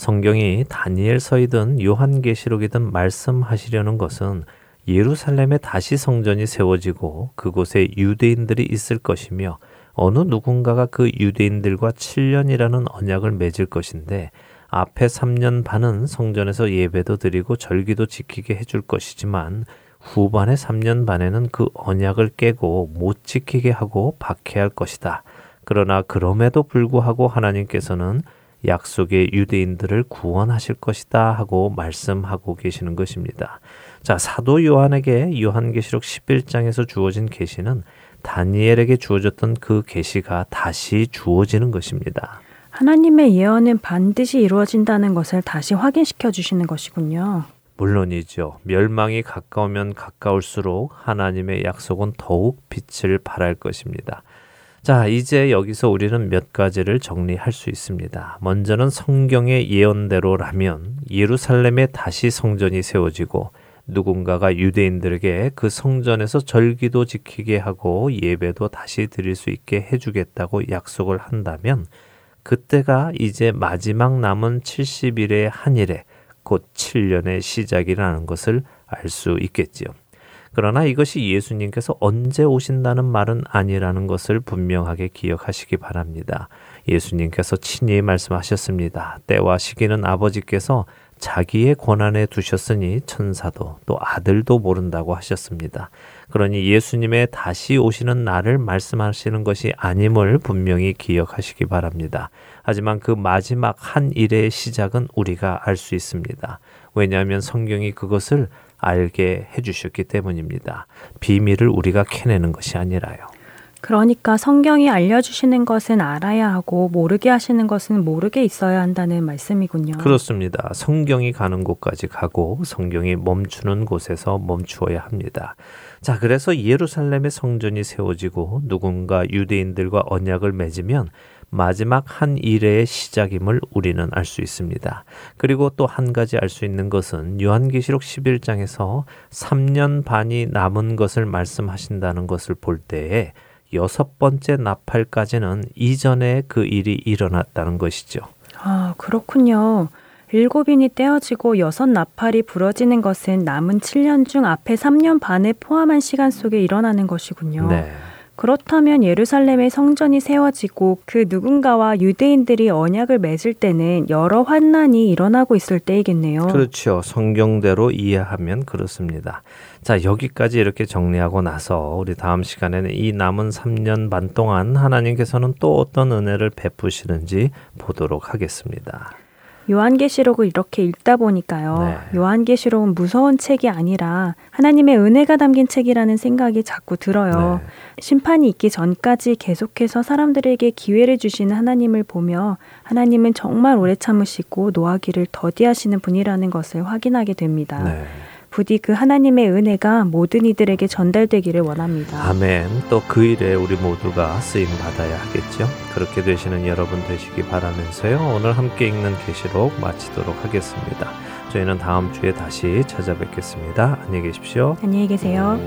성경이 다니엘서이든 요한계시록이든 말씀하시려는 것은 예루살렘에 다시 성전이 세워지고 그곳에 유대인들이 있을 것이며 어느 누군가가 그 유대인들과 7년이라는 언약을 맺을 것인데 앞에 3년 반은 성전에서 예배도 드리고 절기도 지키게 해줄 것이지만 후반의 3년 반에는 그 언약을 깨고 못 지키게 하고 박해할 것이다. 그러나 그럼에도 불구하고 하나님께서는 약속의 유대인들을 구원하실 것이다 하고 말씀하고 계시는 것입니다. 자, 사도 요한에게 요한계시록 11장에서 주어진 계시는 다니엘에게 주어졌던 그 계시가 다시 주어지는 것입니다. 하나님의 예언은 반드시 이루어진다는 것을 다시 확인시켜 주시는 것이군요. 물론이죠. 멸망이 가까우면 가까울수록 하나님의 약속은 더욱 빛을 발할 것입니다. 자, 이제 여기서 우리는 몇 가지를 정리할 수 있습니다. 먼저는 성경의 예언대로라면 예루살렘에 다시 성전이 세워지고 누군가가 유대인들에게 그 성전에서 절기도 지키게 하고 예배도 다시 드릴 수 있게 해주겠다고 약속을 한다면 그때가 이제 마지막 남은 70일의 한 일에 곧 7년의 시작이라는 것을 알 수 있겠지요. 그러나 이것이 예수님께서 언제 오신다는 말은 아니라는 것을 분명하게 기억하시기 바랍니다. 예수님께서 친히 말씀하셨습니다. 때와 시기는 아버지께서 자기의 권한에 두셨으니 천사도 또 아들도 모른다고 하셨습니다. 그러니 예수님의 다시 오시는 날을 말씀하시는 것이 아님을 분명히 기억하시기 바랍니다. 하지만 그 마지막 한 일의 시작은 우리가 알 수 있습니다. 왜냐하면 성경이 그것을 알게 해주셨기 때문입니다. 비밀을 우리가 캐내는 것이 아니라요. 그러니까 성경이 알려주시는 것은 알아야 하고 모르게 하시는 것은 모르게 있어야 한다는 말씀이군요. 그렇습니다. 성경이 가는 곳까지 가고 성경이 멈추는 곳에서 멈추어야 합니다. 자, 그래서 예루살렘의 성전이 세워지고 누군가 유대인들과 언약을 맺으면 마지막 한 일의 시작임을 우리는 알 수 있습니다. 그리고 또 한 가지 알 수 있는 것은 요한계시록 11장에서 3년 반이 남은 것을 말씀하신다는 것을 볼 때에 여섯 번째 나팔까지는 이전에 그 일이 일어났다는 것이죠. 아, 그렇군요. 일곱인이 떼어지고 여섯 나팔이 부러지는 것은 남은 7년 중 앞에 3년 반을 포함한 시간 속에 일어나는 것이군요. 네. 그렇다면 예루살렘의 성전이 세워지고 그 누군가와 유대인들이 언약을 맺을 때는 여러 환난이 일어나고 있을 때이겠네요. 그렇죠. 성경대로 이해하면 그렇습니다. 자, 여기까지 이렇게 정리하고 나서 우리 다음 시간에는 이 남은 3년 반 동안 하나님께서는 또 어떤 은혜를 베푸시는지 보도록 하겠습니다. 요한계시록을 이렇게 읽다 보니까요. 네. 요한계시록은 무서운 책이 아니라 하나님의 은혜가 담긴 책이라는 생각이 자꾸 들어요. 네. 심판이 있기 전까지 계속해서 사람들에게 기회를 주시는 하나님을 보며 하나님은 정말 오래 참으시고 노하기를 더디하시는 분이라는 것을 확인하게 됩니다. 네. 부디 그 하나님의 은혜가 모든 이들에게 전달되기를 원합니다. 아멘. 또 그 일에 우리 모두가 쓰임 받아야 하겠죠. 그렇게 되시는 여러분 되시기 바라면서요. 오늘 함께 읽는 계시록 마치도록 하겠습니다. 저희는 다음 주에 다시 찾아뵙겠습니다. 안녕히 계십시오. 안녕히 계세요.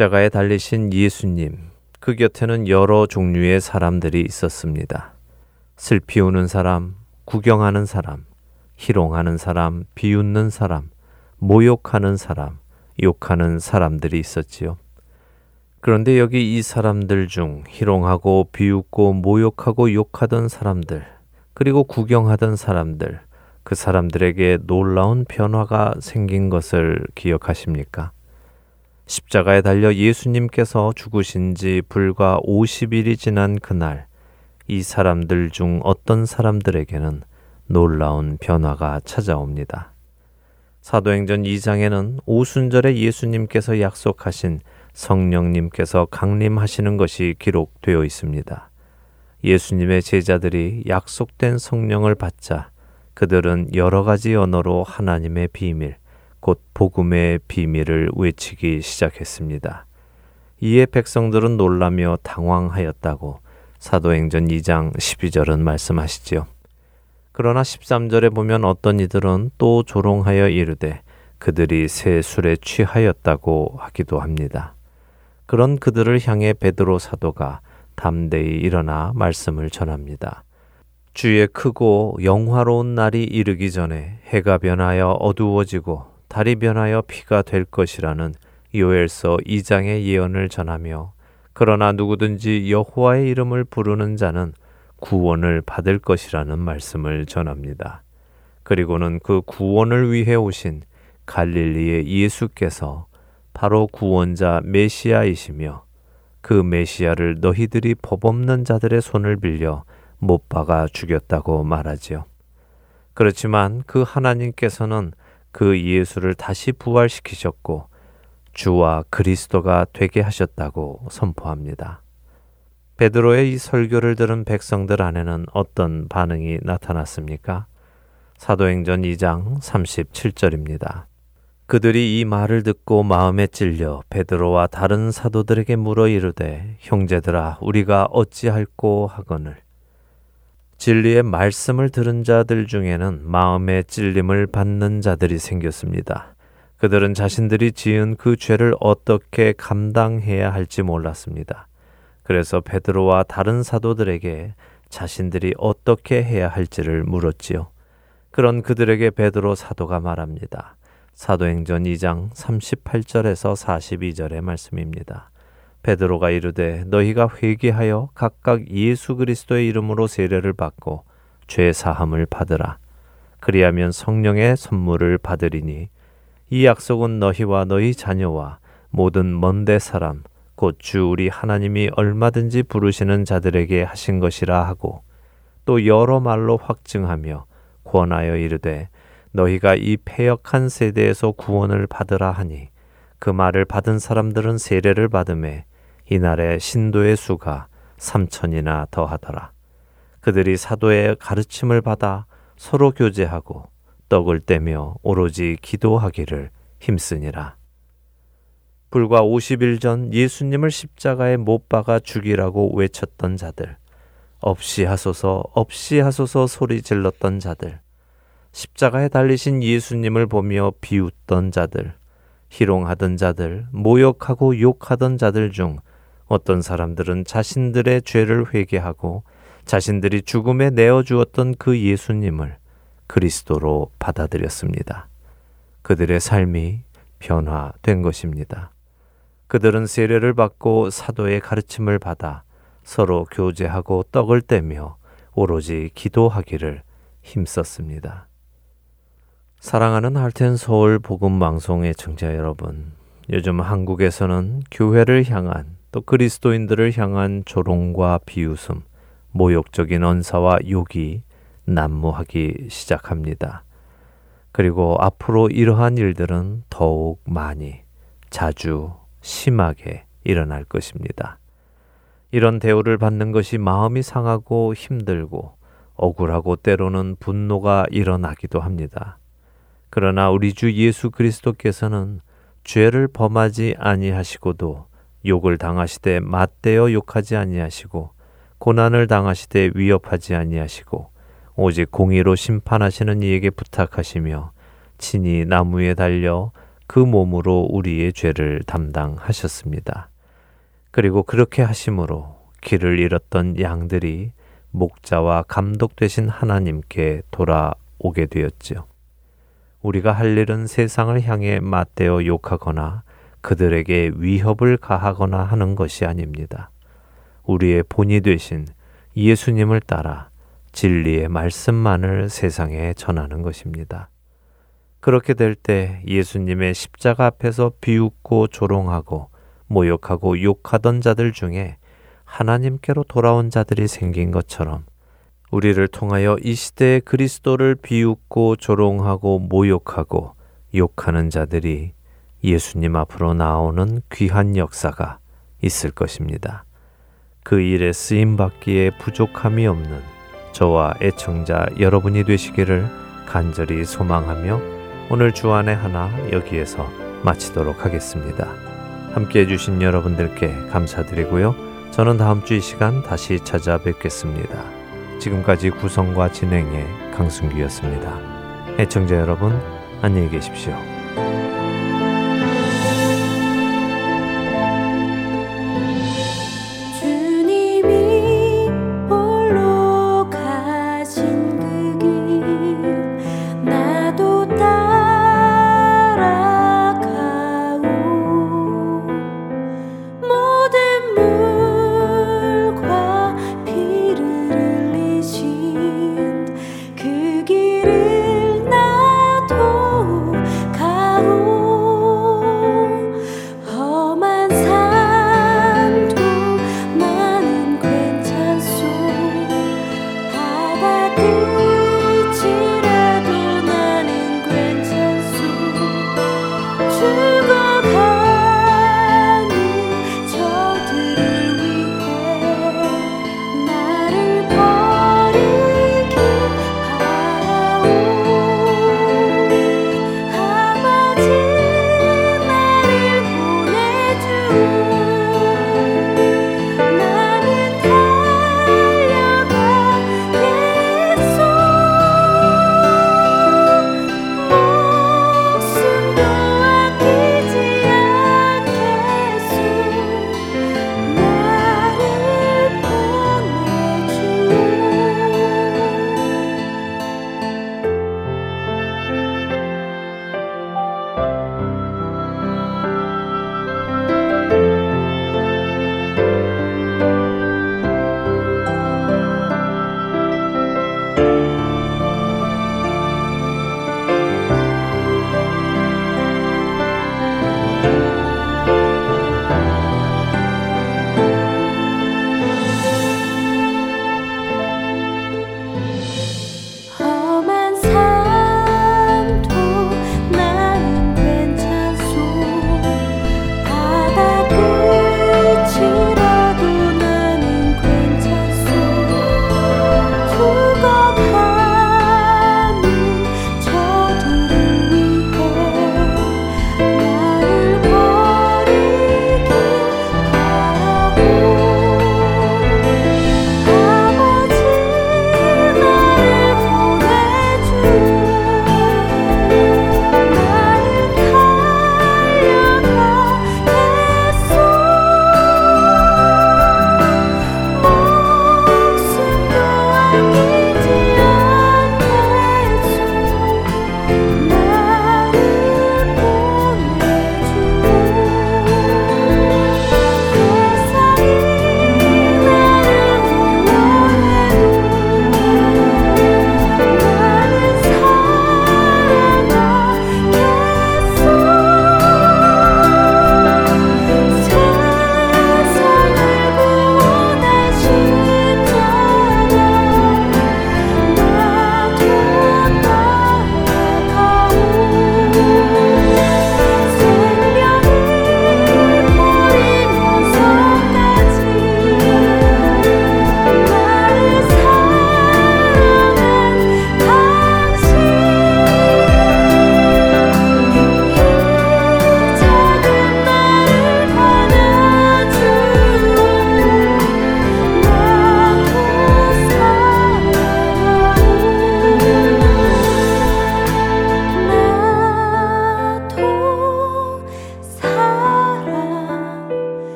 십자가에 달리신 예수님, 그 곁에는 여러 종류의 사람들이 있었습니다. 슬피 우는 사람, 구경하는 사람, 희롱하는 사람, 비웃는 사람, 모욕하는 사람, 욕하는 사람들이 있었지요. 그런데 여기 이 사람들 중 희롱하고 비웃고 모욕하고 욕하던 사람들, 그리고 구경하던 사람들, 그 사람들에게 놀라운 변화가 생긴 것을 기억하십니까? 십자가에 달려 예수님께서 죽으신 지 불과 50일이 지난 그날, 이 사람들 중 어떤 사람들에게는 놀라운 변화가 찾아옵니다. 사도행전 2장에는 오순절에 예수님께서 약속하신 성령님께서 강림하시는 것이 기록되어 있습니다. 예수님의 제자들이 약속된 성령을 받자 그들은 여러 가지 언어로 하나님의 비밀, 곧 복음의 비밀을 외치기 시작했습니다. 이에 백성들은 놀라며 당황하였다고 사도행전 2장 12절은 말씀하시지요. 그러나 13절에 보면 어떤 이들은 또 조롱하여 이르되 그들이 새 술에 취하였다고 하기도 합니다. 그런 그들을 향해 베드로 사도가 담대히 일어나 말씀을 전합니다. 주의 크고 영화로운 날이 이르기 전에 해가 변하여 어두워지고 달이 변하여 피가 될 것이라는 요엘서 2장의 예언을 전하며 그러나 누구든지 여호와의 이름을 부르는 자는 구원을 받을 것이라는 말씀을 전합니다. 그리고는 그 구원을 위해 오신 갈릴리의 예수께서 바로 구원자 메시아이시며 그 메시아를 너희들이 법 없는 자들의 손을 빌려 못 박아 죽였다고 말하지요. 그렇지만 그 하나님께서는 그 예수를 다시 부활시키셨고 주와 그리스도가 되게 하셨다고 선포합니다. 베드로의 이 설교를 들은 백성들 안에는 어떤 반응이 나타났습니까? 사도행전 2장 37절입니다. 그들이 이 말을 듣고 마음에 찔려 베드로와 다른 사도들에게 물어 이르되 형제들아 우리가 어찌할꼬 하거늘 진리의 말씀을 들은 자들 중에는 마음의 찔림을 받는 자들이 생겼습니다. 그들은 자신들이 지은 그 죄를 어떻게 감당해야 할지 몰랐습니다. 그래서 베드로와 다른 사도들에게 자신들이 어떻게 해야 할지를 물었지요. 그런 그들에게 베드로 사도가 말합니다. 사도행전 2장 38절에서 42절의 말씀입니다. 베드로가 이르되 너희가 회개하여 각각 예수 그리스도의 이름으로 세례를 받고 죄 사함을 받으라. 그리하면 성령의 선물을 받으리니 이 약속은 너희와 너희 자녀와 모든 먼데 사람 곧 주 우리 하나님이 얼마든지 부르시는 자들에게 하신 것이라 하고 또 여러 말로 확증하며 권하여 이르되 너희가 이 패역한 세대에서 구원을 받으라 하니 그 말을 받은 사람들은 세례를 받음에 이날에 신도의 수가 삼천이나 더하더라. 그들이 사도의 가르침을 받아 서로 교제하고 떡을 떼며 오로지 기도하기를 힘쓰니라. 불과 50일 전 예수님을 십자가에 못 박아 죽이라고 외쳤던 자들, 없이 하소서, 없이 하소서 소리 질렀던 자들, 십자가에 달리신 예수님을 보며 비웃던 자들, 희롱하던 자들, 모욕하고 욕하던 자들 중 어떤 사람들은 자신들의 죄를 회개하고 자신들이 죽음에 내어 주었던 그 예수님을 그리스도로 받아들였습니다. 그들의 삶이 변화된 것입니다. 그들은 세례를 받고 사도의 가르침을 받아 서로 교제하고 떡을 떼며 오로지 기도하기를 힘썼습니다. 사랑하는 할텐 서울 복음 방송의 청자 여러분, 요즘 한국에서는 교회를 향한 또 그리스도인들을 향한 조롱과 비웃음, 모욕적인 언사와 욕이 난무하기 시작합니다. 그리고 앞으로 이러한 일들은 더욱 많이, 자주, 심하게 일어날 것입니다. 이런 대우를 받는 것이 마음이 상하고 힘들고 억울하고 때로는 분노가 일어나기도 합니다. 그러나 우리 주 예수 그리스도께서는 죄를 범하지 아니하시고도 욕을 당하시되 맞대어 욕하지 아니하시고 고난을 당하시되 위협하지 아니하시고 오직 공의로 심판하시는 이에게 부탁하시며 친히 나무에 달려 그 몸으로 우리의 죄를 담당하셨습니다. 그리고 그렇게 하심으로 길을 잃었던 양들이 목자와 감독 되신 하나님께 돌아오게 되었지요. 우리가 할 일은 세상을 향해 맞대어 욕하거나 그들에게 위협을 가하거나 하는 것이 아닙니다. 우리의 본이 되신 예수님을 따라 진리의 말씀만을 세상에 전하는 것입니다. 그렇게 될 때 예수님의 십자가 앞에서 비웃고 조롱하고 모욕하고 욕하던 자들 중에 하나님께로 돌아온 자들이 생긴 것처럼 우리를 통하여 이 시대의 그리스도를 비웃고 조롱하고 모욕하고 욕하는 자들이 예수님 앞으로 나오는 귀한 역사가 있을 것입니다. 그 일에 쓰임 받기에 부족함이 없는 저와 애청자 여러분이 되시기를 간절히 소망하며 오늘 주안의 하나 여기에서 마치도록 하겠습니다. 함께 해주신 여러분들께 감사드리고요. 저는 다음 주 이 시간 다시 찾아뵙겠습니다. 지금까지 구성과 진행의 강승규였습니다. 애청자 여러분, 안녕히 계십시오.